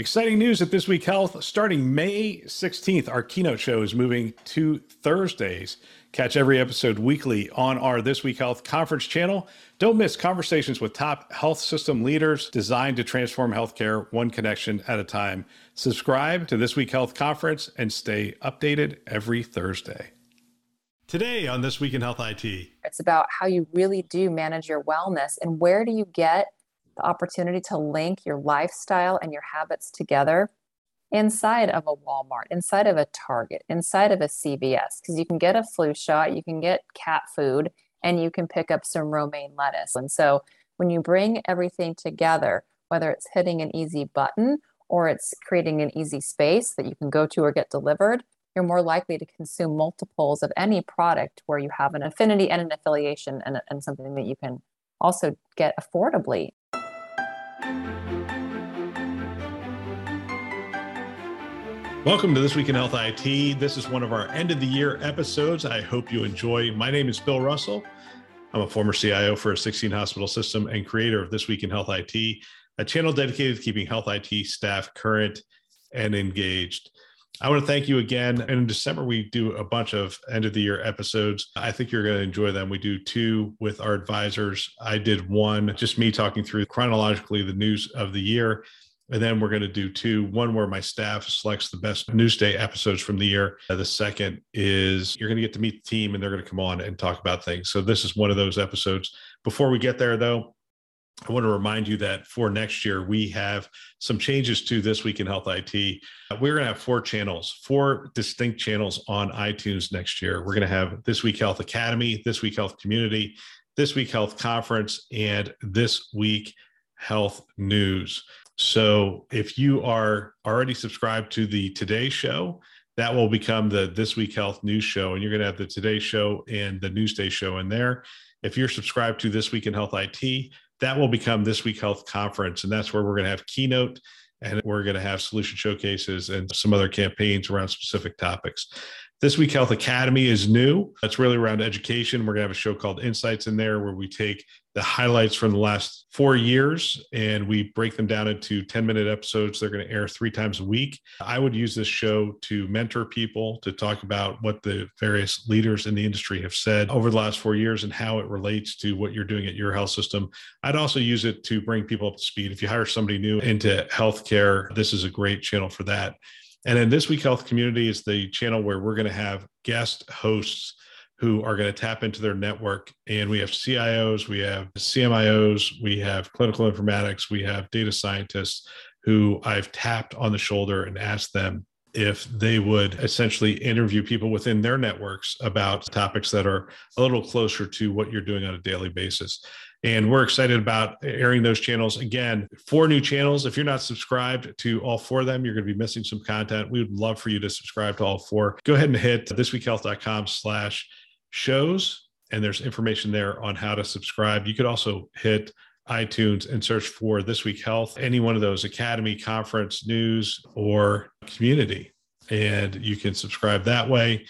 Exciting news at This Week Health. Starting May 16th, our keynote show is moving to Thursdays. Catch every episode weekly on our This Week Health conference channel. Don't miss conversations with top health system leaders designed to transform healthcare one connection at a time. Subscribe to This Week Health conference and stay updated every Thursday. Today on This Week in Health IT, it's about how you really do manage your wellness and where do you get the opportunity to link your lifestyle and your habits together inside of a Walmart, inside of a Target, inside of a CVS, because you can get a flu shot, you can get cat food, and you can pick up some romaine lettuce. And so when you bring everything together, whether it's hitting an easy button or it's creating an easy space that you can go to or get delivered, you're more likely to consume multiples of any product where you have an affinity and an affiliation and, and something that you can also get affordably Welcome to This Week in Health IT. This is one of our end of the year episodes. I hope you enjoy. My name is Bill Russell. I'm a former CIO for a 16 hospital system and creator of This Week in Health IT, a channel dedicated to keeping health IT staff current and engaged. I want to thank you again. And in December, we do a bunch of end of the year episodes. I think you're going to enjoy them. We do two with our advisors. I did one, just me talking through chronologically the news of the year. And then we're going to do two one where my staff selects the best Newsday episodes from the year. Uh, the second is you're going to get to meet the team and they're going to come on and talk about things. So this is one of those episodes. Before we get there, though, I want to remind you that for next year, we have some changes to This Week in Health IT. We're going to have four channels, four distinct channels on iTunes next year. We're going to have This Week Health Academy, This Week Health Community, This Week Health Conference, and This Week Health News. So if you are already subscribed to the Today Show, that will become the This Week Health News Show, and you're going to have the Today Show and the Newsday Show in there. If you're subscribed to This Week in Health IT, that will become This Week Health Conference, and that's where we're going to have keynote and we're going to have solution showcases and some other campaigns around specific topics. This Week Health Academy is new. That's really around education. We're going to have a show called Insights in there where we take the highlights from the last four years and we break them down into 10 minute episodes. They're going to air three times a week. I would use this show to mentor people, to talk about what the various leaders in the industry have said over the last four years and how it relates to what you're doing at your health system. I'd also use it to bring people up to speed. If you hire somebody new into healthcare, this is a great channel for that. And then this week, Health Community is the channel where we're going to have guest hosts who are going to tap into their network. And we have CIOs, we have CMIOs, we have clinical informatics, we have data scientists who I've tapped on the shoulder and asked them if they would essentially interview people within their networks about topics that are a little closer to what you're doing on a daily basis. And we're excited about airing those channels. Again, four new channels. If you're not subscribed to all four of them, you're going to be missing some content. We would love for you to subscribe to all four. Go ahead and hit thisweekhealth.com slash shows, and there's information there on how to subscribe. You could also hit iTunes and search for This Week Health, any one of those academy, conference, news, or community. And you can subscribe that way.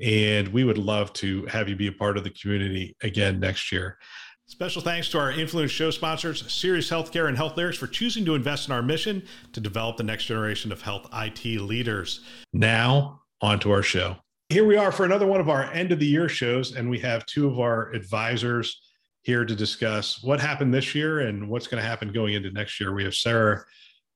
And we would love to have you be a part of the community again next year. Special thanks to our influence show sponsors, Sirius Healthcare and Health Lyrics, for choosing to invest in our mission to develop the next generation of health IT leaders. Now, on to our show. Here we are for another one of our end of the year shows, and we have two of our advisors here to discuss what happened this year and what's going to happen going into next year. We have Sarah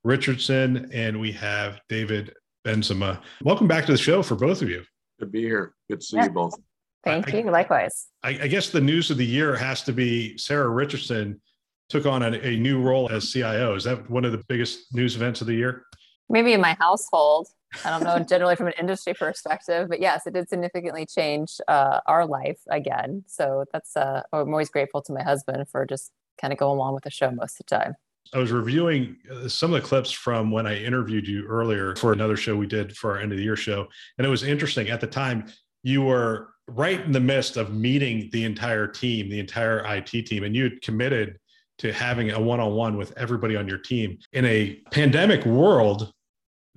Richardson and we have David Bensema. Welcome back to the show for both of you. Good to be here. Good to see yeah. you both. Thank I, you. Likewise. I, I, guess the news of the year has to be Sarah Richardson took on a, a, new role as CIO. Is that one of the biggest news events of the year? Maybe in my household. I don't know generally from an industry perspective, but yes, it did significantly change uh, our life again. So that's uh, I'm always grateful to my husband for just kind of going along with the show most of the time. I was reviewing uh, some of the clips from when I interviewed you earlier for another show we did for our end of the year show, and it was interesting. At the time, you were right in the midst of meeting the entire team, the entire IT team, and you had committed to having a one-on-one with everybody on your team in a pandemic world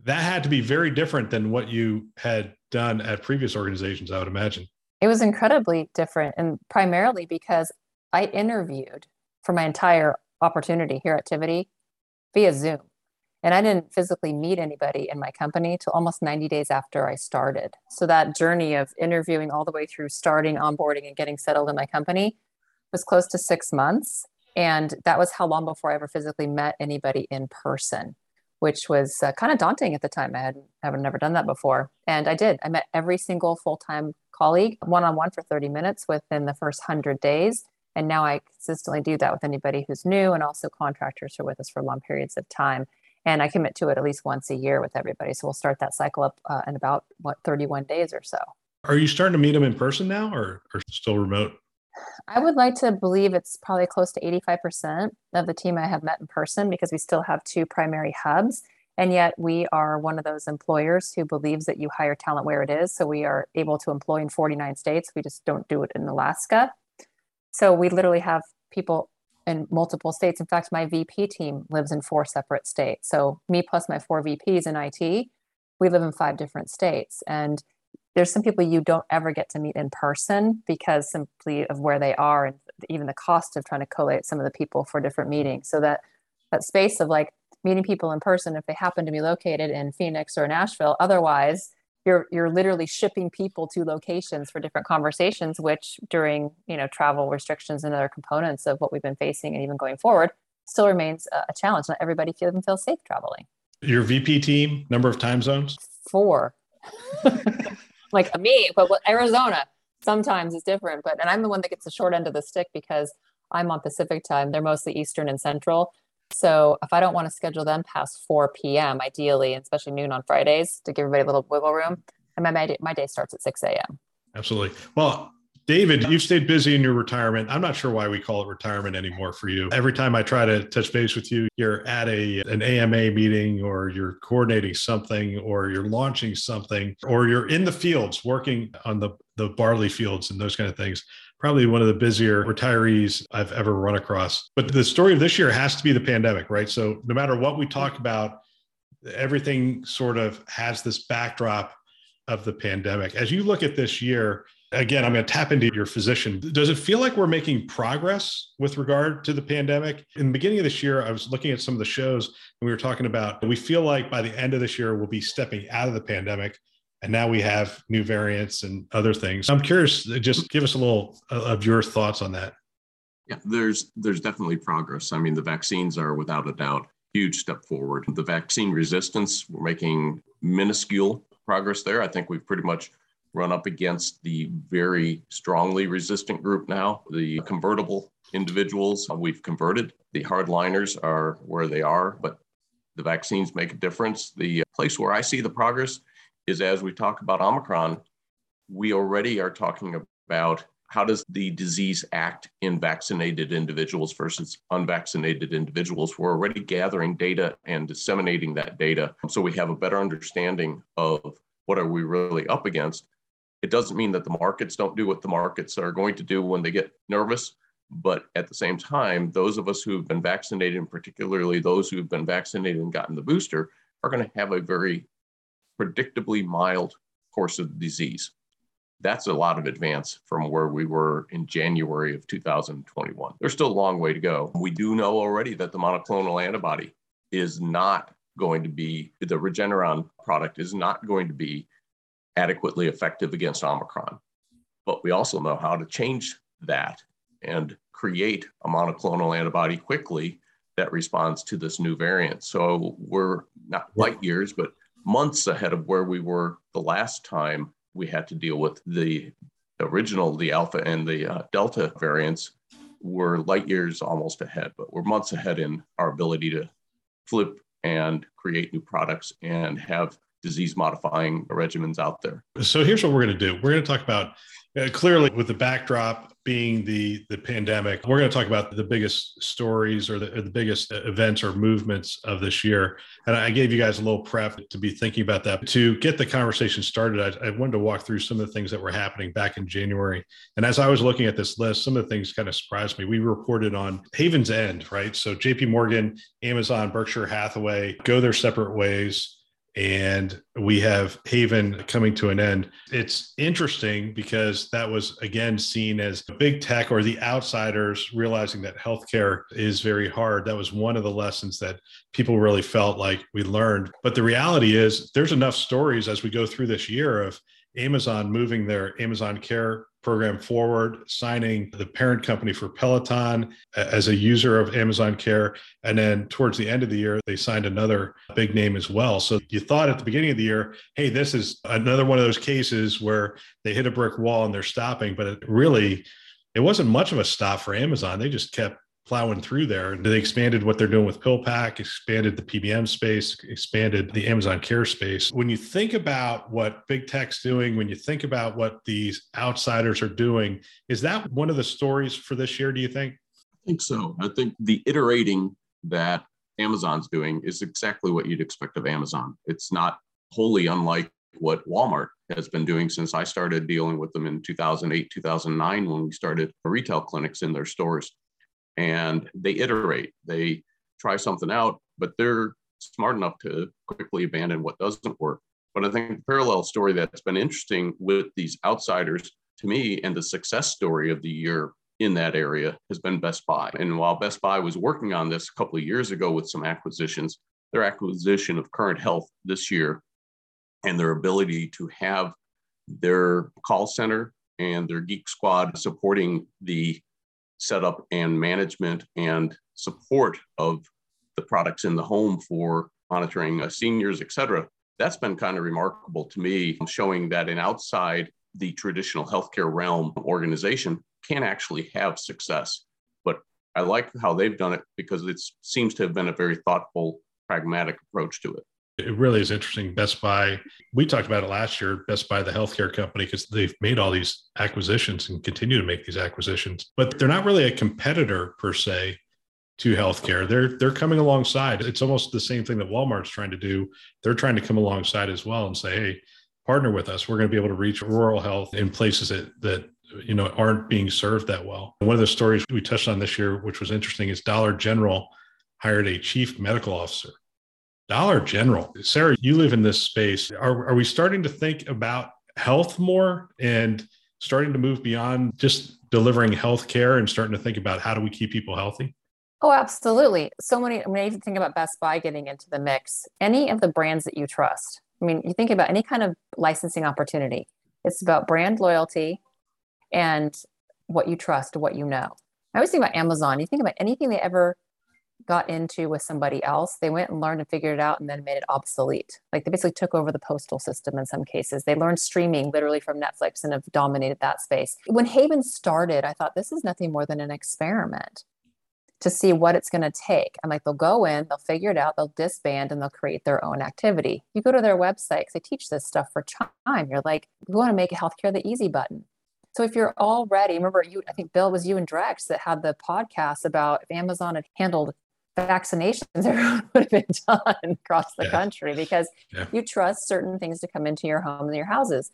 that had to be very different than what you had done at previous organizations i would imagine it was incredibly different and primarily because i interviewed for my entire opportunity here at tivity via zoom And I didn't physically meet anybody in my company till almost 90 days after I started. So that journey of interviewing all the way through starting, onboarding, and getting settled in my company was close to six months. And that was how long before I ever physically met anybody in person, which was uh, kind of daunting at the time. I had I've never done that before. And I did. I met every single full time colleague one on one for 30 minutes within the first 100 days. And now I consistently do that with anybody who's new and also contractors who are with us for long periods of time. And I commit to it at least once a year with everybody. So we'll start that cycle up uh, in about what 31 days or so. Are you starting to meet them in person now or, or still remote? I would like to believe it's probably close to 85% of the team I have met in person because we still have two primary hubs. And yet we are one of those employers who believes that you hire talent where it is. So we are able to employ in 49 states. We just don't do it in Alaska. So we literally have people in multiple states. In fact, my VP team lives in four separate states. So me plus my four VPs in IT, we live in five different states. And there's some people you don't ever get to meet in person because simply of where they are and even the cost of trying to collate some of the people for different meetings. So that that space of like meeting people in person if they happen to be located in Phoenix or Nashville. Otherwise, you're you're literally shipping people to locations for different conversations, which during you know travel restrictions and other components of what we've been facing and even going forward still remains a, challenge. Not everybody feels safe traveling. Your VP team, number of time zones? Four. like me, but Arizona sometimes is different. But and I'm the one that gets the short end of the stick because I'm on Pacific time. They're mostly Eastern and Central. So if I don't want to schedule them past 4 p.m., ideally, and especially noon on Fridays to give everybody a little wiggle room, and my, my day starts at 6 a.m. Absolutely. Well, David, you've stayed busy in your retirement. I'm not sure why we call it retirement anymore for you. Every time I try to touch base with you, you're at a an AMA meeting or you're coordinating something or you're launching something or you're in the fields working on the the barley fields and those kind of things probably one of the busier retirees I've ever run across. But the story of this year has to be the pandemic, right? So no matter what we talk about, everything sort of has this backdrop of the pandemic. As you look at this year, again, I'm going to tap into your physician. Does it feel like we're making progress with regard to the pandemic? In the beginning of this year, I was looking at some of the shows and we were talking about we feel like by the end of this year, we'll be stepping out of the pandemic and now we have new variants and other things. I'm curious, just give us a little uh, of your thoughts on that. Yeah, there's there's definitely progress. I mean, the vaccines are without a doubt huge step forward. The vaccine resistance, we're making minuscule progress there. I think we've pretty much run up against the very strongly resistant group now, the convertible individuals uh, we've converted. The hardliners are where they are, but the vaccines make a difference. The place where I see the progress is as we talk about Omicron, we already are talking about how does the disease act in vaccinated individuals versus unvaccinated individuals we're already gathering data and disseminating that data so we have a better understanding of what are we really up against it doesn't mean that the markets don't do what the markets are going to do when they get nervous but at the same time those of us who've been vaccinated and particularly those who've been vaccinated and gotten the booster are going to have a very predictably mild course of disease. That's a lot of advance from where we were in January of 2021. There's still a long way to go. We do know already that the monoclonal antibody is not going to be, the Regeneron product is not going to be adequately effective against Omicron. But we also know how to change that and create a monoclonal antibody quickly that responds to this new variant. So we're not light years, but months ahead of where we were the last time we had to deal with the original, the Alpha and the uh, Delta variants We're light years almost ahead, but we're months ahead in our ability to flip and create new products and have disease modifying regimens out there. So here's what we're going to do. We're going to talk about uh, clearly with the backdrop being the the pandemic we're going to talk about the biggest stories or the, or the biggest events or movements of this year. And i gave you guys a little prep to be thinking about that. To get the conversation started I, I, wanted to walk through some of the things that were happening back in january. And as i was looking at this list some of the things kind of surprised me. We reported on havens end right? So jp morgan amazon berkshire hathaway go their separate ways and we have Haven coming to an end. It's interesting because that was again seen as big tech or the outsiders realizing that healthcare is very hard. That was one of the lessons that people really felt like we learned. But the reality is, there's enough stories as we go through this year of Amazon moving their Amazon Care program forward, signing the parent company for Peloton as a user of Amazon Care. And then towards the end of the year, they signed another big name as well. So you thought at the beginning of the year, hey, this is another one of those cases where they hit a brick wall and they're stopping. But it really, it wasn't much of a stop for Amazon. They just kept plowing through there. And they expanded what they're doing with PillPack, expanded the PBM space, expanded the Amazon Care space. When you think about what big tech's doing, when you think about what these outsiders are doing, is that one of the stories for this year, do you think? I think so. I think the iterating that Amazon's doing is exactly what you'd expect of Amazon. It's not wholly unlike what Walmart has been doing since I started dealing with them in 2008, 2009, when we started retail clinics in their stores and they iterate. They try something out, but they're smart enough to quickly abandon what doesn't work. But I think the parallel story that's been interesting with these outsiders to me and the success story of the year in that area has been Best Buy. And while Best Buy was working on this a couple of years ago with some acquisitions, their acquisition of Current Health this year and their ability to have their call center and their geek squad supporting the setup and management and support of the products in the home for monitoring uh, seniors, et cetera. That's been kind of remarkable to me, showing that an outside the traditional healthcare realm organization can actually have success. But I like how they've done it because it seems to have been a very thoughtful, pragmatic approach to it. It really is interesting. Best Buy, we talked about it last year, Best Buy, the healthcare company, because they've made all these acquisitions and continue to make these acquisitions, but they're not really a competitor per se to healthcare. They're they're coming alongside. It's almost the same thing that Walmart's trying to do. They're trying to come alongside as well and say, hey, partner with us. We're going to be able to reach rural health in places that that you know aren't being served that well. One of the stories we touched on this year, which was interesting, is Dollar General hired a chief medical officer Dollar General. Sarah, you live in this space. Are, are we starting to think about health more and starting to move beyond just delivering health care and starting to think about how do we keep people healthy? Oh, absolutely. So many, I mean, even think about Best Buy getting into the mix. Any of the brands that you trust. I mean, you think about any kind of licensing opportunity, it's about brand loyalty and what you trust, what you know. I always think about Amazon. You think about anything they ever got into with somebody else, they went and learned and figured it out and then made it obsolete. Like they basically took over the postal system in some cases. They learned streaming literally from Netflix and have dominated that space. When Haven started, I thought this is nothing more than an experiment to see what it's going to take. I'm like, they'll go in, they'll figure it out, they'll disband, and they'll create their own activity. You go to their website because they teach this stuff for time. You're like, we want to make healthcare the easy button. So if you're already, remember you, I think Bill was you and Drex that had the podcast about if Amazon had handled vaccinations everyone would have been done across the yeah. country because yeah. you trust certain things to come into your home and your houses.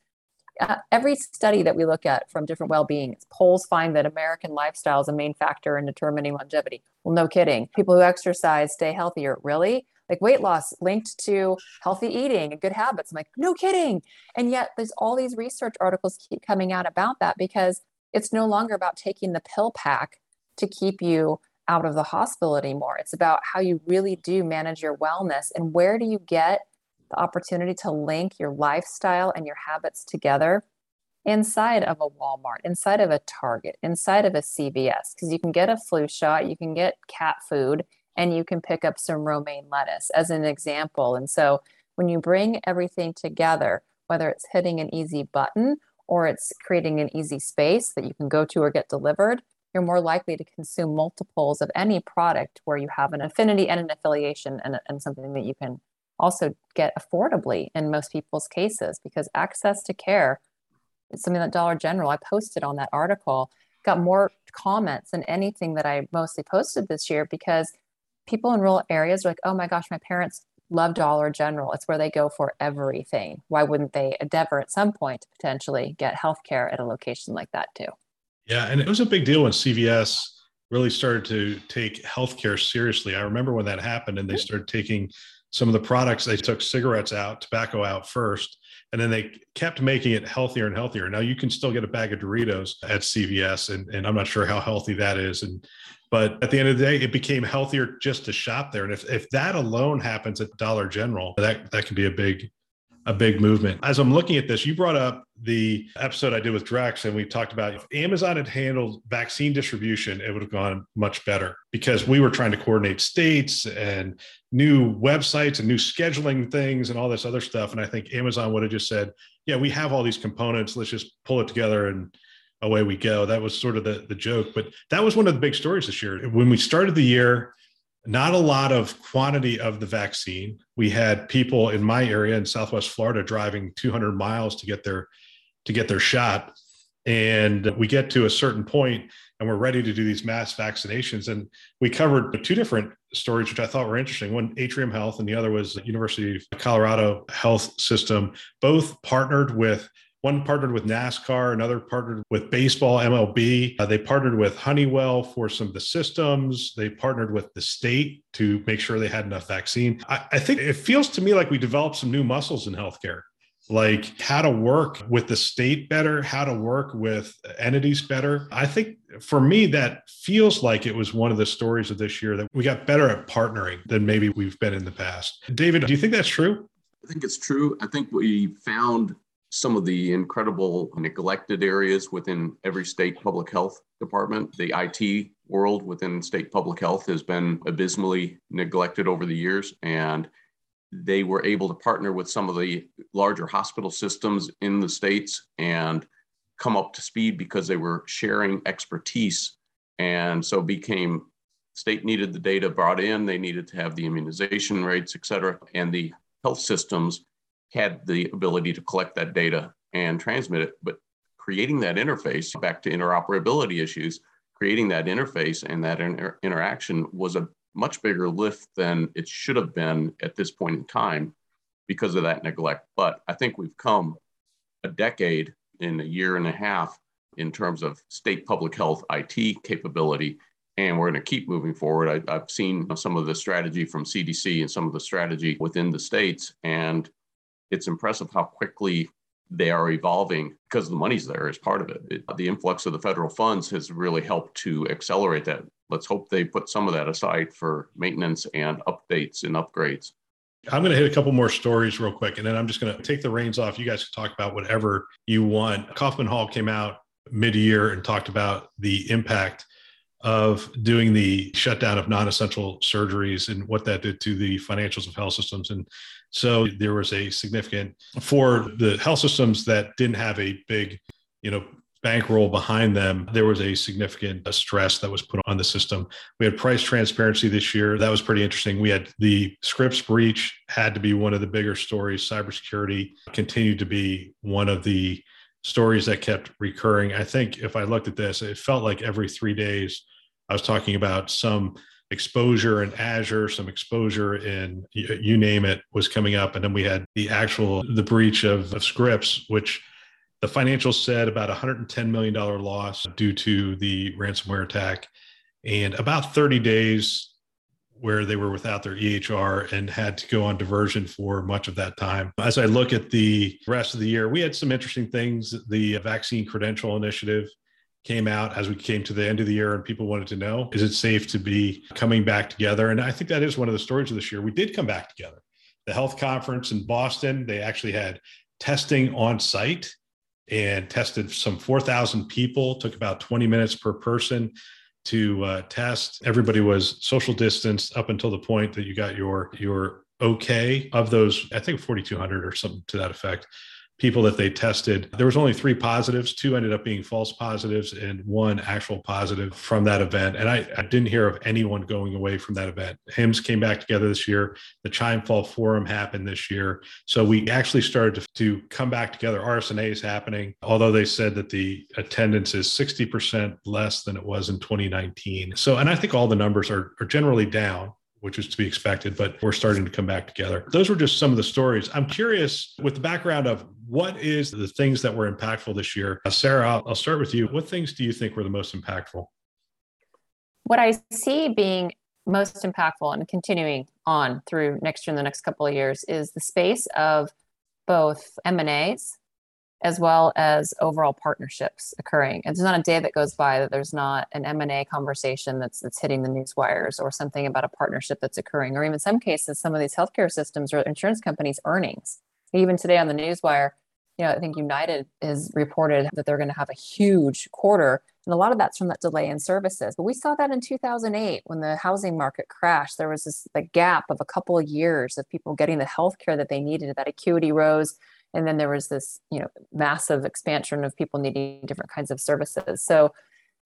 Uh, every study that we look at from different well-being polls find that american lifestyle is a main factor in determining longevity well no kidding people who exercise stay healthier really like weight loss linked to healthy eating and good habits i'm like no kidding and yet there's all these research articles keep coming out about that because it's no longer about taking the pill pack to keep you out of the hospital anymore. It's about how you really do manage your wellness and where do you get the opportunity to link your lifestyle and your habits together inside of a Walmart, inside of a Target, inside of a CVS, because you can get a flu shot, you can get cat food, and you can pick up some romaine lettuce as an example. And so when you bring everything together, whether it's hitting an easy button or it's creating an easy space that you can go to or get delivered, you're more likely to consume multiples of any product where you have an affinity and an affiliation and, and something that you can also get affordably in most people's cases because access to care is something that Dollar General, I posted on that article, got more comments than anything that I mostly posted this year because people in rural areas are like, oh my gosh, my parents love Dollar General. It's where they go for everything. Why wouldn't they endeavor at some point to potentially get healthcare at a location like that too? Yeah, and it was a big deal when CVS really started to take healthcare seriously. I remember when that happened and they started taking some of the products they took cigarettes out, tobacco out first, and then they kept making it healthier and healthier. Now you can still get a bag of Doritos at CVS, and, and I'm not sure how healthy that is. And but at the end of the day, it became healthier just to shop there. And if, if that alone happens at Dollar General, that that can be a big a big movement. As I'm looking at this, you brought up the episode I did with Drex, and we talked about if Amazon had handled vaccine distribution, it would have gone much better because we were trying to coordinate states and new websites and new scheduling things and all this other stuff. And I think Amazon would have just said, Yeah, we have all these components. Let's just pull it together and away we go. That was sort of the, the joke. But that was one of the big stories this year. When we started the year, not a lot of quantity of the vaccine. We had people in my area in Southwest Florida driving 200 miles to get their to get their shot, and we get to a certain point and we're ready to do these mass vaccinations. And we covered two different stories, which I thought were interesting. One, Atrium Health, and the other was University of Colorado Health System. Both partnered with one partnered with NASCAR, another partnered with baseball, MLB. Uh, they partnered with Honeywell for some of the systems. They partnered with the state to make sure they had enough vaccine. I, I think it feels to me like we developed some new muscles in healthcare like how to work with the state better, how to work with entities better. I think for me, that feels like it was one of the stories of this year that we got better at partnering than maybe we've been in the past. David, do you think that's true? I think it's true. I think we found some of the incredible neglected areas within every state public health department. The IT world within state public health has been abysmally neglected over the years. And they were able to partner with some of the larger hospital systems in the states and come up to speed because they were sharing expertise. And so became state needed the data brought in, they needed to have the immunization rates, et cetera. And the health systems had the ability to collect that data and transmit it. But creating that interface, back to interoperability issues, creating that interface and that inter- interaction was a much bigger lift than it should have been at this point in time because of that neglect. But I think we've come a decade in a year and a half in terms of state public health IT capability. And we're going to keep moving forward. I, have seen some of the strategy from CDC and some of the strategy within the states. And it's impressive how quickly they are evolving because the money's there as part of it. it. The influx of the federal funds has really helped to accelerate that. Let's hope they put some of that aside for maintenance and updates and upgrades. I'm going to hit a couple more stories real quick, and then I'm just going to take the reins off. You guys can talk about whatever you want. Kaufman Hall came out mid year and talked about the impact of doing the shutdown of non-essential surgeries and what that did to the financials of health systems. And so there was a significant for the health systems that didn't have a big you know bankroll behind them there was a significant uh, stress that was put on the system. We had price transparency this year. That was pretty interesting. We had the Scripps breach had to be one of the bigger stories. Cybersecurity continued to be one of the stories that kept recurring. I think if i looked at this it felt like every three days I was talking about some exposure in Azure, some exposure in you name it was coming up. And then we had the actual the breach of, of Scripps, which the financials said about $110 million loss due to the ransomware attack and about 30 days where they were without their EHR and had to go on diversion for much of that time. As I look at the rest of the year, we had some interesting things. The vaccine credential initiative came out as we came to the end of the year and people wanted to know is it safe to be coming back together? And i think that is one of the stories of this year. We did come back together. The health conference in boston they actually had testing on site and tested some 4000 people took about 20 minutes per person to uh, test. Everybody was social distance up until the point that you got your your okay. Of those i think 4200 or something to that effect people that they tested. There was only three positives. Two ended up being false positives and one actual positive from that event. And I, I didn't hear of anyone going away from that event. HIMSS came back together this year. The Chime Fall Forum happened this year. So we actually started to, to come back together. RSNA is happening, although they said that the attendance is 60% less than it was in 2019. So, and I think all the numbers are, are generally down which is to be expected, but we're starting to come back together. Those were just some of the stories. I'm curious with the background of what is the things that were impactful this year? Uh, Sarah, I'll, I'll start with you. What things do you think were the most impactful? What I see being most impactful and continuing on through next year and the next couple of years is the space of both M&As as well as overall partnerships occurring. And there's not a day that goes by that there's not an M&A conversation that's that's hitting the news wires or something about a partnership that's occurring, or even some cases, some of these healthcare systems or insurance companies' earnings. Even today on the newswire, you know, I think United has reported that they're going to have a huge quarter. And a lot of that's from that delay in services. But we saw that in 2008 when the housing market crashed. There was this the gap of a couple of years of people getting the health care that they needed. That acuity rose and then there was this you know massive expansion of people needing different kinds of services. So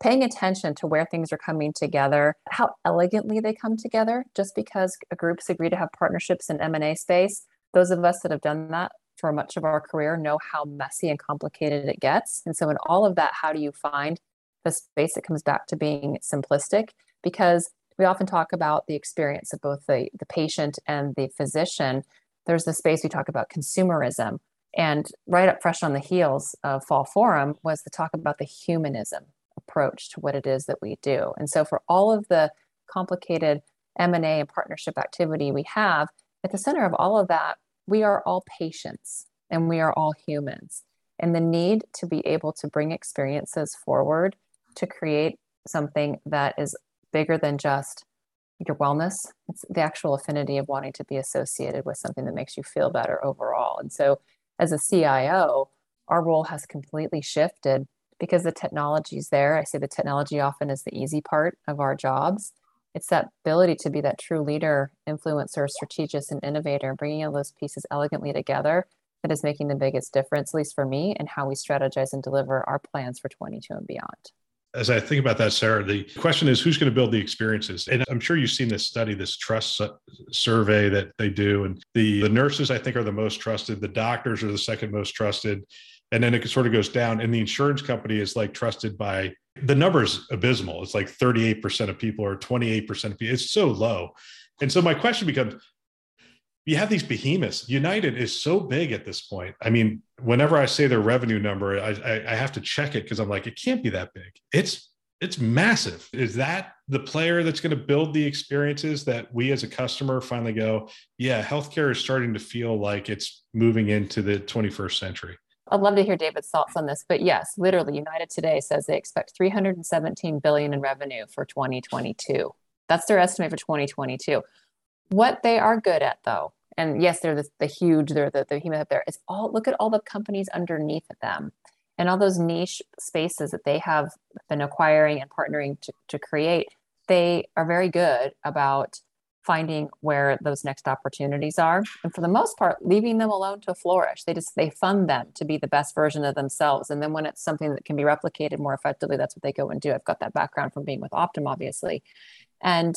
paying attention to where things are coming together how elegantly they come together just because groups agree to have partnerships in m&a space those of us that have done that for much of our career know how messy and complicated it gets. And so in all of that how do you find the space that comes back to being simplistic? Because we often talk about the experience of both the, the patient and the physician. There's the space we talk about consumerism and right up fresh on the heels of Fall Forum was the talk about the humanism approach to what it is that we do. And so for all of the complicated M&A and partnership activity we have, at the center of all of that, we are all patients and we are all humans. And the need to be able to bring experiences forward to create something that is bigger than just your wellness. It's the actual affinity of wanting to be associated with something that makes you feel better overall. And so as a CIO, our role has completely shifted because the technology is there. I say the technology often is the easy part of our jobs. It's that ability to be that true leader, influencer, strategist, and innovator, bringing all those pieces elegantly together that is making the biggest difference, at least for me, and how we strategize and deliver our plans for 22 and beyond as I think about that, Sarah, the question is who's going to build the experiences? And I'm sure you've seen this study, this trust survey that they do. And the, the nurses, I think, are the most trusted. The doctors are the second most trusted. And then it sort of goes down. And the insurance company is like trusted by the numbers abysmal. It's like 38% of people or 28% of people. It's so low. And so my question becomes you have these behemoths. United is so big at this point. I mean, whenever I say their revenue number, I, I, I have to check it because I'm like, it can't be that big. It's it's massive. Is that the player that's going to build the experiences that we as a customer finally go, yeah, healthcare is starting to feel like it's moving into the 21st century? I'd love to hear David's thoughts on this, but yes, literally, United today says they expect 317 billion in revenue for 2022. That's their estimate for 2022. What they are good at, though, and yes, they're the, the huge, they're the, the human up there. It's all look at all the companies underneath them and all those niche spaces that they have been acquiring and partnering to, to create. They are very good about finding where those next opportunities are. And for the most part leaving them alone to flourish. They just they fund them to be the best version of themselves. And then when it's something that can be replicated more effectively that's what they go and do. I've got that background from being with optum obviously. And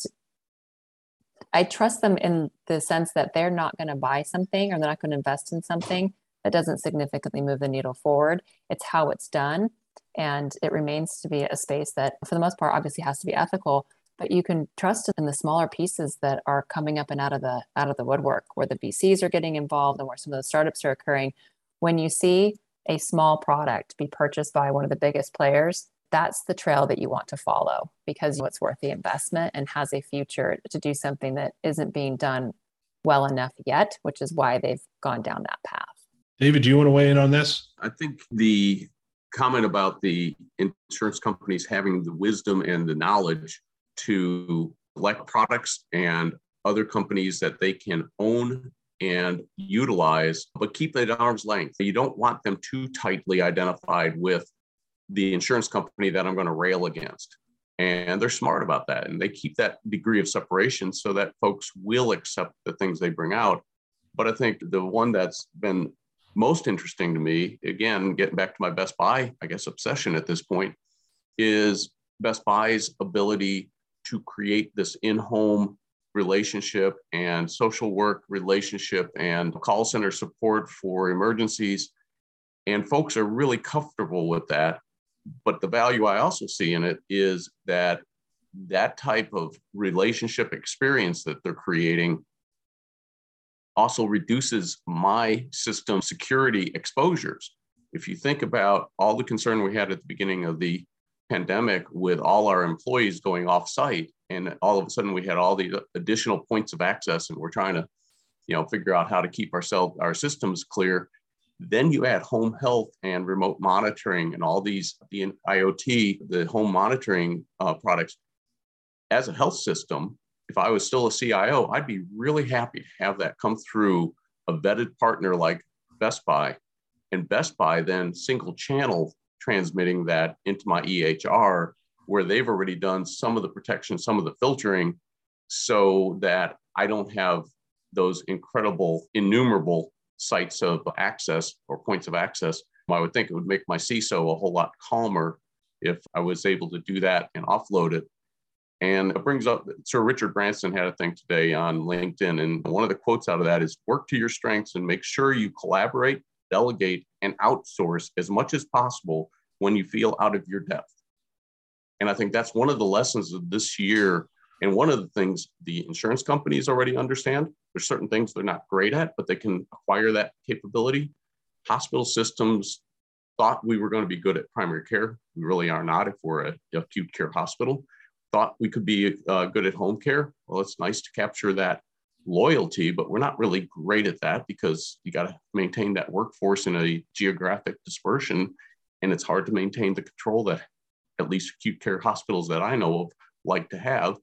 I trust them in the sense that they're not going to buy something or they're not going to invest in something that doesn't significantly move the needle forward. It's how it's done. And it remains to be a space that, for the most part, obviously has to be ethical, but you can trust in the smaller pieces that are coming up and out of the out of the woodwork where the VCs are getting involved and where some of the startups are occurring. When you see a small product be purchased by one of the biggest players, that's the trail that you want to follow because it's worth the investment and has a future to do something that isn't being done well enough yet, which is why they've gone down that path. David, do you want to weigh in on this? I think the comment about the insurance companies having the wisdom and the knowledge to select products and other companies that they can own and utilize, but keep it at arm's length. You don't want them too tightly identified with the insurance company that I'm going to rail against. And they're smart about that. And they keep that degree of separation so that folks will accept the things they bring out. But I think the one that's been most interesting to me, again, getting back to my Best Buy, I guess, obsession at this point, is Best Buy's ability to create this in home relationship and social work relationship and call center support for emergencies. And folks are really comfortable with that but the value I also see in it is that that type of relationship experience that they're creating also reduces my system security exposures. If you think about all the concern we had at the beginning of the pandemic with all our employees going off site, and all of a sudden we had all these additional points of access, and we're trying to, you know, figure out how to keep ourselves our systems clear. Then you add home health and remote monitoring and all these the IoT, the home monitoring uh, products. As a health system, if I was still a CIO, I'd be really happy to have that come through a vetted partner like Best Buy, and Best Buy then single channel transmitting that into my EHR where they've already done some of the protection, some of the filtering, so that I don't have those incredible, innumerable sites of access or points of access. I would think it would make my CISO a whole lot calmer if I was able to do that and offload it. And it brings up Sir Richard Branson had a thing today on LinkedIn. And one of the quotes out of that is work to your strengths and make sure you collaborate, delegate, and outsource as much as possible when you feel out of your depth. And I think that's one of the lessons of this year. And one of the things the insurance companies already understand there's certain things they're not great at, but they can acquire that capability. Hospital systems thought we were going to be good at primary care. We really are not if we're an acute care hospital. Thought we could be uh, good at home care. Well, it's nice to capture that loyalty, but we're not really great at that because you got to maintain that workforce in a geographic dispersion. And it's hard to maintain the control that at least acute care hospitals that I know of like to have.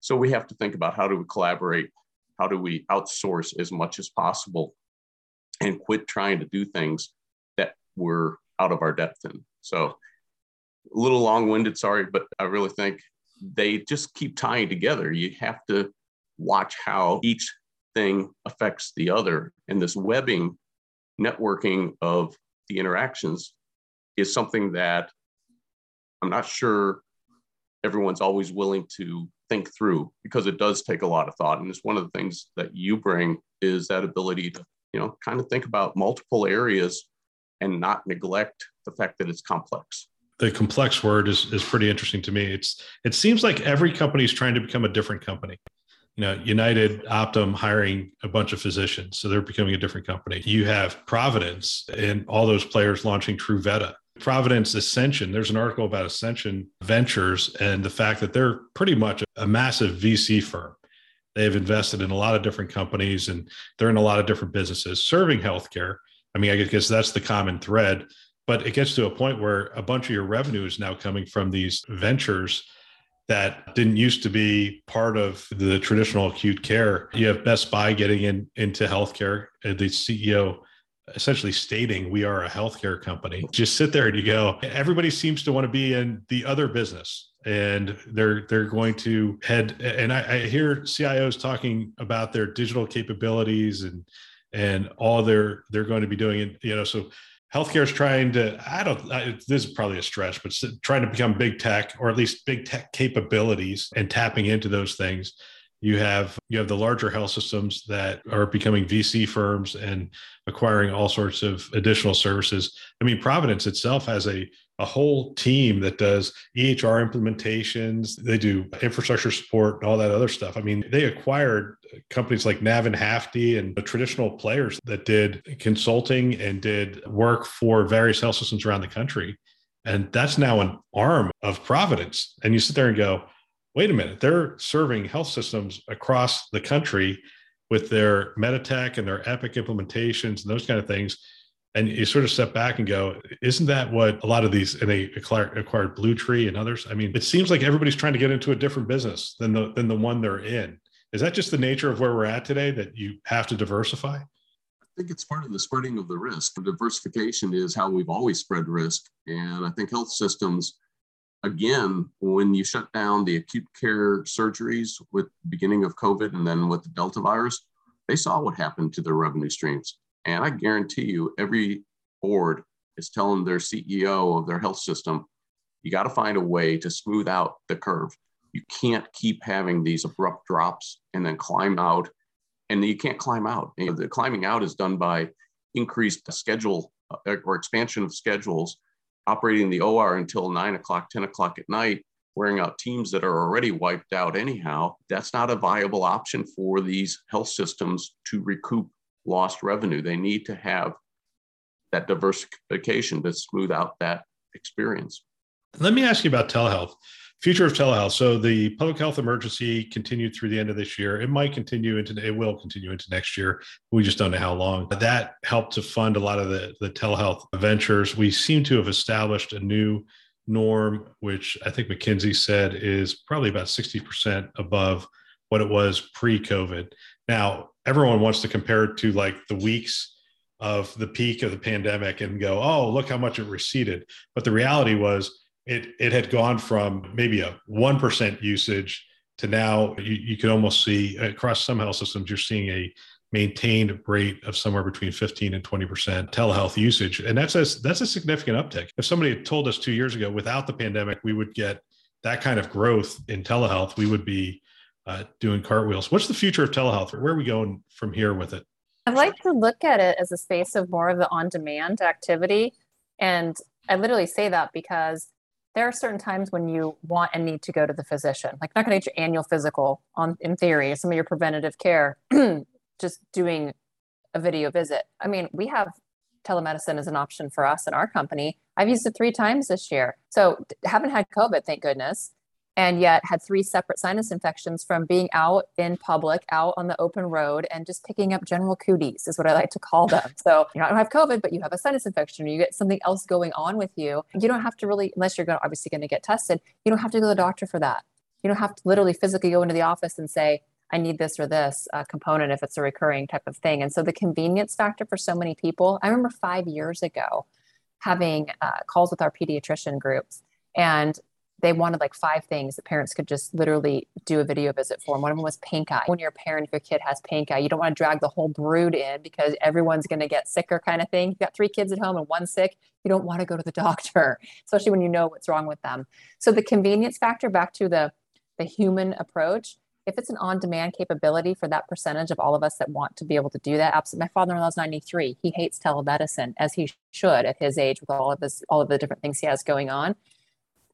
So we have to think about how do we collaborate? How do we outsource as much as possible and quit trying to do things that we're out of our depth in? So a little long winded, sorry, but I really think they just keep tying together. You have to watch how each thing affects the other. And this webbing, networking of the interactions is something that I'm not sure everyone's always willing to think through because it does take a lot of thought. And it's one of the things that you bring is that ability to, you know, kind of think about multiple areas and not neglect the fact that it's complex. The complex word is is pretty interesting to me. It's it seems like every company is trying to become a different company. You know, United Optum hiring a bunch of physicians, so they're becoming a different company. You have Providence and all those players launching Truveta Providence Ascension, there's an article about Ascension Ventures and the fact that they're pretty much a massive VC firm. They've invested in a lot of different companies and they're in a lot of different businesses serving healthcare. I mean, I guess that's the common thread, but it gets to a point where a bunch of your revenue is now coming from these ventures that didn't used to be part of the traditional acute care. You have Best Buy getting in into healthcare. The CEO essentially stating we are a healthcare company. Just sit there and you go, everybody seems to want to be in the other business and they're they're going to head and I, I hear CIOs talking about their digital capabilities and and all they're they're going to be doing and you know so healthcare is trying to i don't I, this is probably a stretch but trying to become big tech or at least big tech capabilities and tapping into those things you have you have the larger health systems that are becoming VC firms and acquiring all sorts of additional services. I mean, Providence itself has a a whole team that does EHR implementations. They do infrastructure support and all that other stuff. I mean, they acquired companies like Navin Haffty and the traditional players that did consulting and did work for various health systems around the country. And that's now an arm of Providence. And you sit there and go, wait a minute, they're serving health systems across the country with their Meditech and their Epic implementations and those kind of things. And you sort of step back and go, isn't that what a lot of these, and they acquired, acquired Bluetree and others? I mean, it seems like everybody's trying to get into a different business than the than the one they're in. Is that just the nature of where we're at today that you have to diversify? I think it's part of the spreading of the risk. Diversification is how we've always spread risk. And I think health systems again, when you shut down the acute care surgeries with the beginning of COVID and then with the Delta virus, they saw what happened to their revenue streams. And I guarantee you, every board is telling their CEO of their health system, you got to find a way to smooth out the curve. You can't keep having these abrupt drops and then climb out. And you can't climb out. You know, the climbing out is done by increased schedule uh, or expansion of schedules operating the OR until nine o'clock, 10 o'clock at night, wearing out teams that are already wiped out anyhow, that's not a viable option for these health systems to recoup lost revenue. They need to have that diversification to smooth out that experience. Let me ask you about telehealth. Future of telehealth. So the public health emergency continued through the end of this year. It might continue into it will continue into next year. We just don't know how long. That helped to fund a lot of the, the telehealth ventures. We seem to have established a new norm, which I think McKinsey said is probably about 60% above what it was pre-COVID. Now, everyone wants to compare it to like the weeks of the peak of the pandemic and go, oh, look how much it receded. But the reality was it it had gone from maybe a 1% usage to now you, you could almost see across some health systems you're seeing a maintained rate of somewhere between 15 and 20% telehealth usage. And that's a that's a significant uptick. If somebody had told us two years ago without the pandemic we would get that kind of growth in telehealth we would be uh, doing cartwheels. What's the future of telehealth? Where are we going from here with it? I like to look at it as a space of more of the on-demand activity. And i literally say that because there are certain times when you want and need to go to the physician. Like not going to get your annual physical on in theory, some of your preventative care, just doing a video visit. I mean, we have telemedicine as an option for us in our company. I've used it three times this year. So haven't had COVID, thank goodness and yet had three separate sinus infections from being out in public, out on the open road, and just picking up general cooties, is what I like to call them. So you know, I don't have COVID, but you have a sinus infection, or you get something else going on with you. You don't have to really, unless you're going to, obviously going to get tested, you don't have to go to the doctor for that. You don't have to literally physically go into the office and say, I need this or this uh, component if it's a recurring type of thing. And so the convenience factor for so many people, I remember five years ago having uh, calls with our pediatrician groups. And they wanted like five things that parents could just literally do a video visit for. And one of them was pink eye. When you're a parent, if your kid has pink eye, you don't want to drag the whole brood in because everyone's going to get sicker, kind of thing. You've got three kids at home and one sick. You don't want to go to the doctor, especially when you know what's wrong with them. So the convenience factor, back to the the human approach. If it's an on-demand capability for that percentage of all of us that want to be able to do that, absolutely. My father-in-law is 93. He hates telemedicine as he should at his age with all of his all of the different things he has going on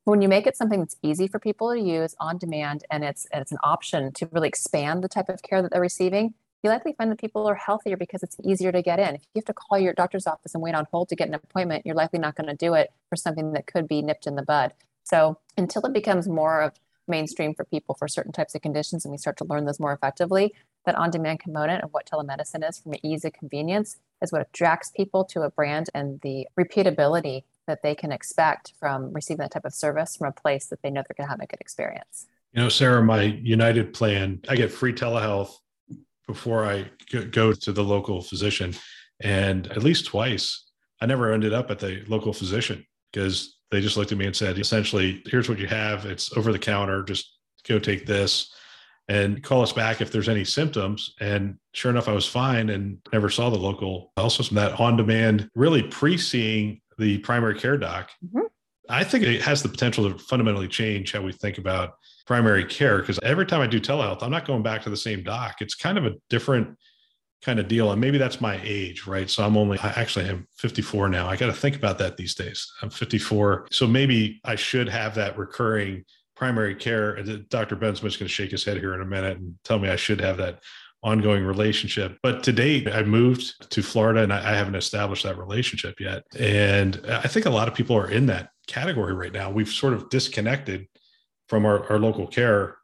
when you make it something that's easy for people to use on demand and it's it's an option to really expand the type of care that they're receiving you likely find that people are healthier because it's easier to get in. If you have to call your doctor's office and wait on hold to get an appointment you're likely not going to do it for something that could be nipped in the bud. So until it becomes more of mainstream for people for certain types of conditions and we start to learn those more effectively that on-demand component of what telemedicine is from ease of convenience is what attracts people to a brand and the repeatability that they can expect from receiving that type of service from a place that they know they're going to have a good experience. You know, Sarah, my United plan, I get free telehealth before I go to the local physician. And at least twice, I never ended up at the local physician because they just looked at me and said, essentially, here's what you have. It's over the counter. Just go take this and call us back if there's any symptoms. And sure enough, I was fine and never saw the local health system. That on demand, really pre seeing the primary care doc. Mm-hmm. I think it has the potential to fundamentally change how we think about primary care because every time I do telehealth, I'm not going back to the same doc. It's kind of a different kind of deal. And maybe that's my age, right? So I'm only, I actually am 54 now. I got to think about that these days. I'm 54. So maybe I should have that recurring primary care. Dr. Bensema's going to shake his head here in a minute and tell me I should have that ongoing relationship. But to date, I moved to Florida and I, haven't established that relationship yet. And I think a lot of people are in that category right now. We've sort of disconnected from our, our local care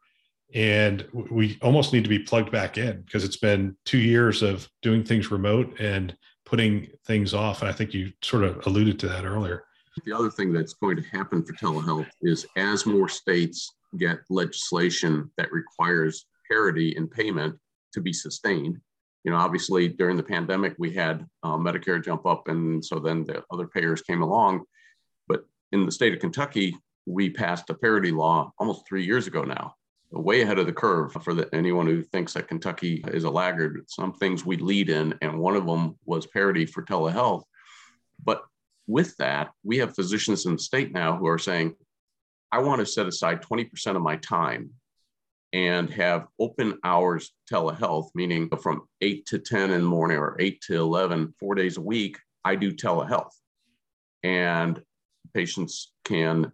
and we almost need to be plugged back in because it's been two years of doing things remote and putting things off. And I think you sort of alluded to that earlier. The other thing that's going to happen for telehealth is as more states get legislation that requires parity in payment, to be sustained. You know, obviously during the pandemic, we had uh, Medicare jump up, and so then the other payers came along. But in the state of Kentucky, we passed a parity law almost three years ago now, way ahead of the curve for the, anyone who thinks that Kentucky is a laggard. Some things we lead in, and one of them was parity for telehealth. But with that, we have physicians in the state now who are saying, I want to set aside 20% of my time and have open hours telehealth, meaning from 8 to 10 in the morning or 8 to 11, four days a week, I do telehealth. And patients can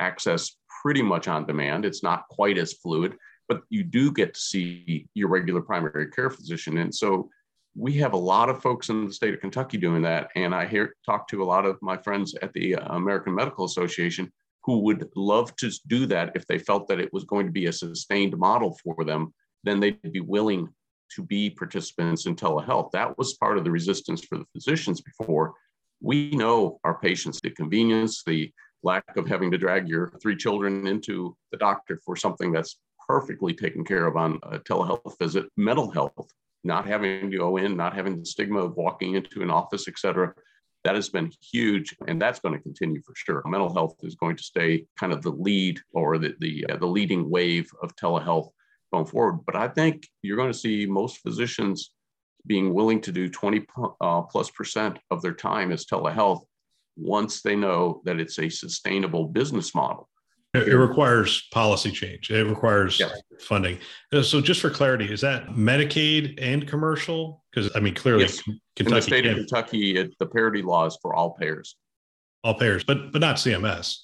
access pretty much on demand. It's not quite as fluid, but you do get to see your regular primary care physician. And so we have a lot of folks in the state of Kentucky doing that. And I hear talk to a lot of my friends at the uh, American Medical Association who would love to do that if they felt that it was going to be a sustained model for them, then they'd be willing to be participants in telehealth. That was part of the resistance for the physicians before. We know our patients, the convenience, the lack of having to drag your three children into the doctor for something that's perfectly taken care of on a telehealth visit, mental health, not having to go in, not having the stigma of walking into an office, et cetera. That has been huge, and that's going to continue for sure. Mental health is going to stay kind of the lead or the the, uh, the leading wave of telehealth going forward. But I think you're going to see most physicians being willing to do 20 uh, plus percent of their time as telehealth once they know that it's a sustainable business model. It, requires policy change. It requires funding. Uh, so, just for clarity, is that Medicaid and commercial? Because I mean, clearly, yes. Kentucky in the state of Kentucky, it, the parity law is for all payers. All payers, but but not CMS.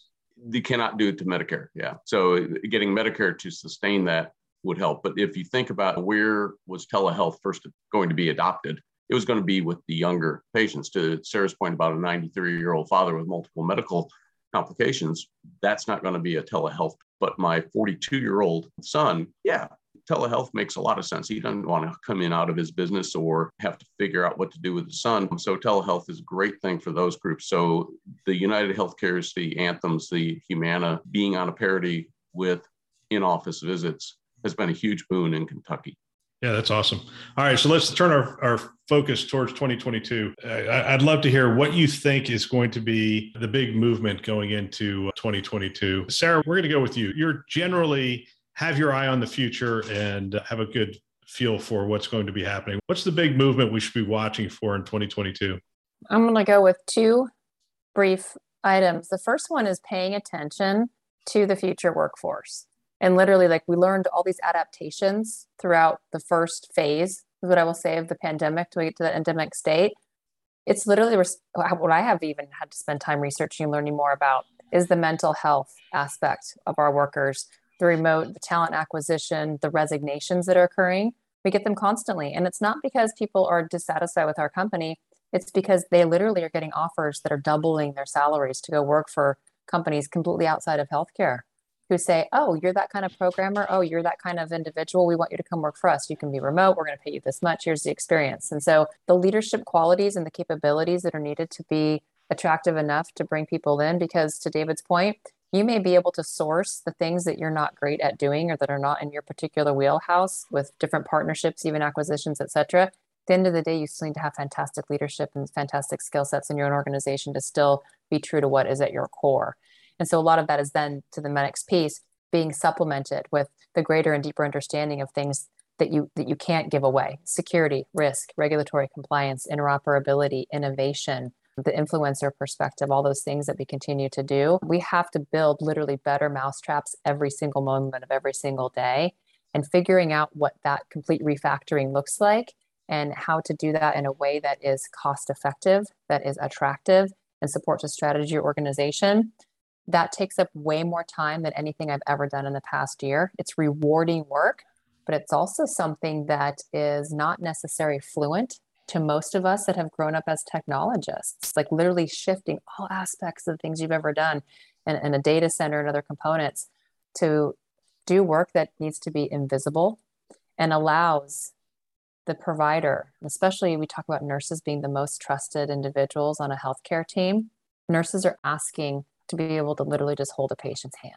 You cannot do it to Medicare. Yeah. So, getting Medicare to sustain that would help. But if you think about where was telehealth first going to be adopted, it was going to be with the younger patients. To Sarah's point about a 93 year old father with multiple medical complications, that's not going to be a telehealth. But my 42 year old son, yeah, telehealth makes a lot of sense. He doesn't want to come in out of his business or have to figure out what to do with his son. So telehealth is a great thing for those groups. So the United Healthcare's, the Anthems, the Humana being on a parity with in-office visits has been a huge boon in Kentucky. Yeah, that's awesome. All right, so let's turn our, our focus towards 2022. I, would love to hear what you think is going to be the big movement going into 2022. Sarah, we're going to go with you. You're generally have your eye on the future and have a good feel for what's going to be happening. What's the big movement we should be watching for in 2022? I'm going to go with two brief items. The first one is paying attention to the future workforce and literally like we learned all these adaptations throughout the first phase is what i will say of the pandemic to get to the endemic state. It's literally what i have even had to spend time researching and learning more about is the mental health aspect of our workers the remote the talent acquisition the resignations that are occurring. We get them constantly. And it's not because people are dissatisfied with our company. It's because they literally are getting offers that are doubling their salaries to go work for companies completely outside of healthcare who say, Oh, you're that kind of programmer. Oh, you're that kind of individual. We want you to come work for us. You can be remote. We're going to pay you this much. Here's the experience. And so the leadership qualities and the capabilities that are needed to be attractive enough to bring people in, because to David's point, you may be able to source the things that you're not great at doing or that are not in your particular wheelhouse with different partnerships, even acquisitions, et cetera. At the end of the day, you still need to have fantastic leadership and fantastic skill sets in your own organization to still be true to what is at your core. And so a lot of that is then to the medics piece being supplemented with the greater and deeper understanding of things that you that you can't give away. Security risk regulatory compliance interoperability innovation the influencer perspective all those things that we continue to do. We have to build literally better mousetraps every single moment of every single day and figuring out what that complete refactoring looks like and how to do that in a way that is cost effective that is attractive and supports a strategy or organization that takes up way more time than anything I've ever done in the past year. It's rewarding work, but it's also something that is not necessarily fluent to most of us that have grown up as technologists, like literally shifting all aspects of the things you've ever done in, in a data center and other components to do work that needs to be invisible and allows the provider, especially we talk about nurses being the most trusted individuals on a healthcare team. Nurses are asking to be able to literally just hold a patient's hand.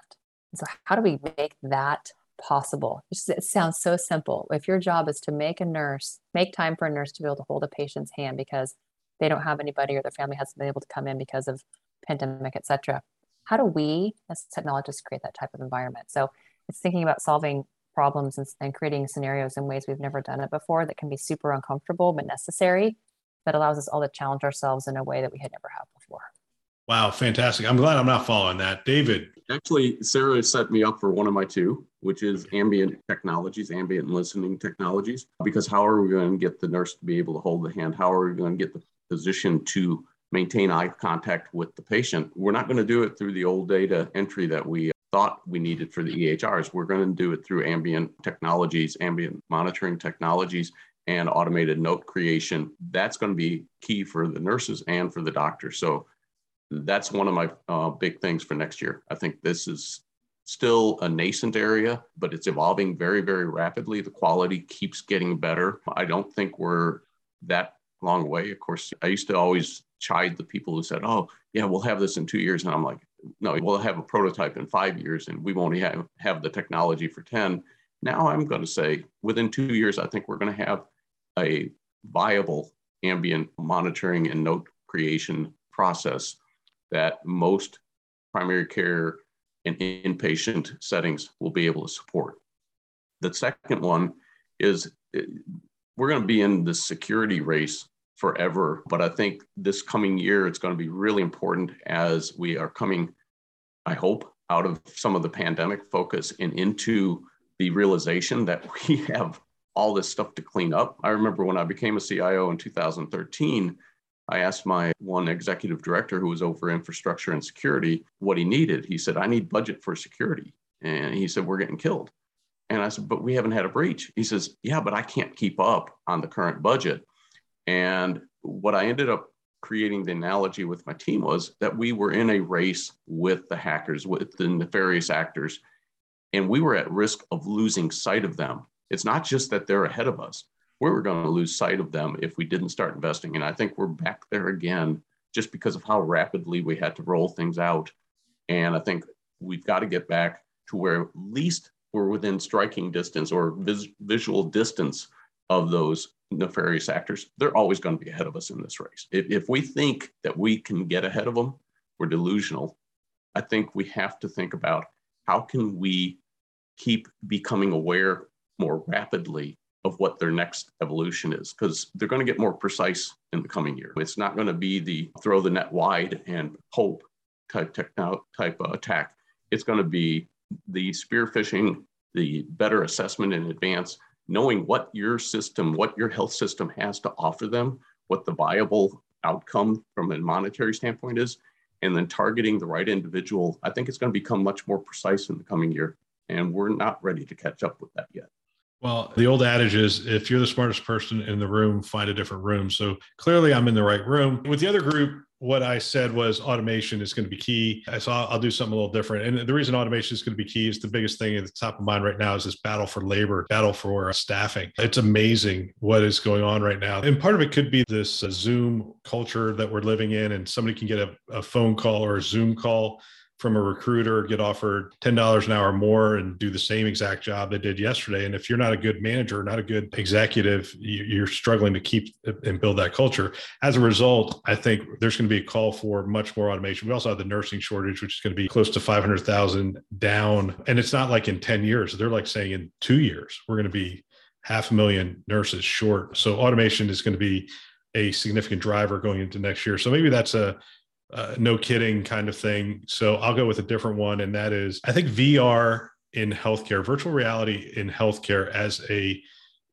And so, how do we make that possible? It sounds so simple. If your job is to make a nurse, make time for a nurse to be able to hold a patient's hand because they don't have anybody or their family hasn't been able to come in because of pandemic, et cetera. How do we as technologists create that type of environment? So it's thinking about solving problems and, and creating scenarios in ways we've never done it before that can be super uncomfortable but necessary that allows us all to challenge ourselves in a way that we had never had before. Wow, fantastic. I'm glad I'm not following that. David. Actually, Sarah set me up for one of my two, which is ambient technologies, ambient listening technologies. Because how are we going to get the nurse to be able to hold the hand? How are we going to get the physician to maintain eye contact with the patient? We're not going to do it through the old data entry that we thought we needed for the EHRs. We're going to do it through ambient technologies, ambient monitoring technologies, and automated note creation. That's going to be key for the nurses and for the doctors. So that's one of my uh, big things for next year. I think this is still a nascent area, but it's evolving very, very rapidly. The quality keeps getting better. I don't think we're that long away. Of course, I used to always chide the people who said, oh, yeah, we'll have this in two years. And I'm like, no, we'll have a prototype in five years and we won't have, have the technology for 10. Now I'm going to say within two years, I think we're going to have a viable ambient monitoring and note creation process that most primary care and inpatient settings will be able to support. The second one is we're going to be in the security race forever, but I think this coming year it's going to be really important as we are coming, I hope, out of some of the pandemic focus and into the realization that we have all this stuff to clean up. I remember when I became a CIO in 2013, I asked my one executive director who was over infrastructure and security what he needed. He said, I need budget for security. And he said, We're getting killed. And I said, But we haven't had a breach. He says, Yeah, but I can't keep up on the current budget. And what I ended up creating the analogy with my team was that we were in a race with the hackers, with the nefarious actors, and we were at risk of losing sight of them. It's not just that they're ahead of us, we were going to lose sight of them if we didn't start investing. And I think we're back there again just because of how rapidly we had to roll things out. And I think we've got to get back to where at least we're within striking distance or vis- visual distance of those nefarious actors. They're always going to be ahead of us in this race. If, if we think that we can get ahead of them, we're delusional. I think we have to think about how can we keep becoming aware more rapidly of what their next evolution is because they're going to get more precise in the coming year. It's not going to be the throw the net wide and hope type techno, uh, type uh, attack. It's going to be the spear phishing, the better assessment in advance, knowing what your system, what your health system has to offer them, what the viable outcome from a monetary standpoint is, and then targeting the right individual. I think it's going to become much more precise in the coming year. And we're not ready to catch up with that yet. Well, the old adage is if you're the smartest person in the room, find a different room. So clearly I'm in the right room. With the other group, what I said was automation is going to be key. So I'll do something a little different. And the reason automation is going to be key is the biggest thing at the top of mind right now is this battle for labor, battle for staffing. It's amazing what is going on right now. And part of it could be this uh, Zoom culture that we're living in, and somebody can get a, a phone call or a Zoom call from a recruiter get offered $10 an hour more and do the same exact job they did yesterday. And if you're not a good manager, not a good executive, you're struggling to keep and build that culture. As a result, I think there's going to be a call for much more automation. We also have the nursing shortage, which is going to be close to 500,000 down. And it's not like in 10 years, they're like saying in two years, we're going to be half a million nurses short. So automation is going to be a significant driver going into next year. So maybe that's a uh, no kidding kind of thing. So I'll go with a different one. And that is, I think VR in healthcare, virtual reality in healthcare as a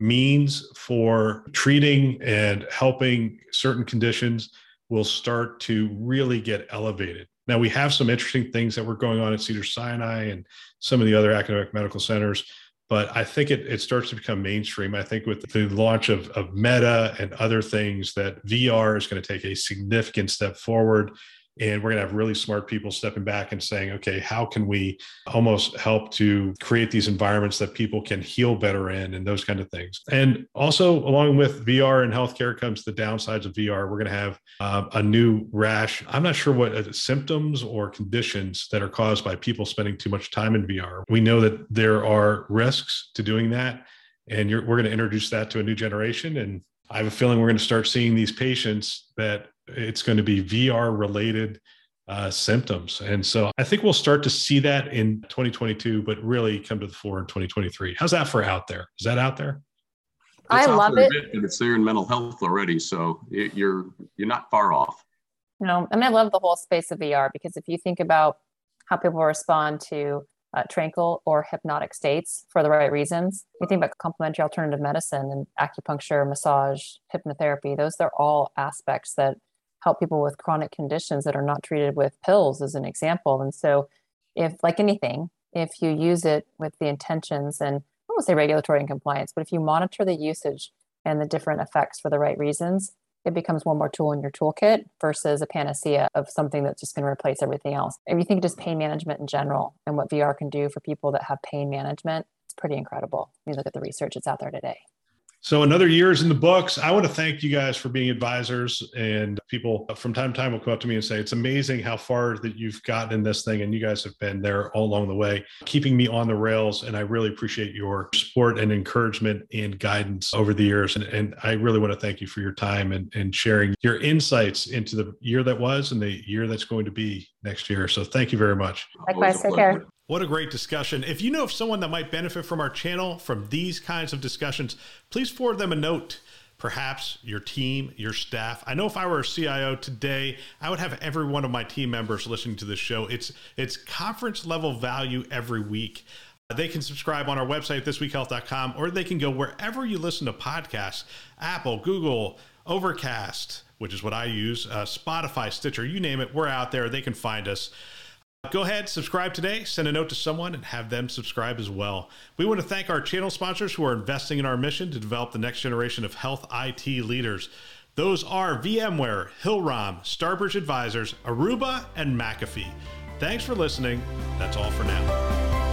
means for treating and helping certain conditions will start to really get elevated. Now, we have some interesting things that were going on at Cedar Sinai and some of the other academic medical centers, but I think it, it starts to become mainstream. I think with the launch of, of Meta and other things, that VR is going to take a significant step forward and we're going to have really smart people stepping back and saying okay how can we almost help to create these environments that people can heal better in and those kind of things. And also along with vr and healthcare comes the downsides of vr we're going to have uh, a new rash. I'm not sure what uh, symptoms or conditions that are caused by people spending too much time in vr we know that there are risks to doing that and we're going to introduce that to a new generation and I have a feeling we're going to start seeing these patients that it's going to be VR related uh, symptoms. And so I think we'll start to see that in 2022, but really come to the fore in 2023. How's that for out there? Is that out there? It's I love it. Bit, it's there in mental health already, so it, you're you're not far off. You know, and I love the whole space of VR because if you think about how people respond to uh, tranquil or hypnotic states for the right reasons. We think about complementary alternative medicine and acupuncture, massage, hypnotherapy. Those are all aspects that help people with chronic conditions that are not treated with pills, as an example. And so, if like anything, if you use it with the intentions and I won't say regulatory and compliance, but if you monitor the usage and the different effects for the right reasons, it becomes one more tool in your toolkit versus a panacea of something that's just going to replace everything else. If you think just pain management in general and what VR can do for people that have pain management, it's pretty incredible. You look at the research that's out there today. So another year is in the books. I want to thank you guys for being advisors and people from time to time will come up to me and say, it's amazing how far that you've gotten in this thing. And you guys have been there all along the way, keeping me on the rails. And I really appreciate your support and encouragement and guidance over the years. And, and I really want to thank you for your time and, and sharing your insights into the year that was and the year that's going to be next year. So thank you very much. Likewise, take care. What a great discussion. If you know of someone that might benefit from our channel from these kinds of discussions, please forward them a note. Perhaps your team, your staff. I know if I were a CIO today, I would have every one of my team members listening to this show. It's it's conference level value every week. They can subscribe on our website, thisweekhealth.com, or they can go wherever you listen to podcasts Apple, Google, Overcast, which is what I use, uh, Spotify, Stitcher, you name it. We're out there. They can find us. Go ahead, subscribe today, send a note to someone, and have them subscribe as well. We want to thank our channel sponsors who are investing in our mission to develop the next generation of health IT leaders. Those are VMware, Hillrom, Starbridge Advisors, Aruba, and McAfee. Thanks for listening. That's all for now.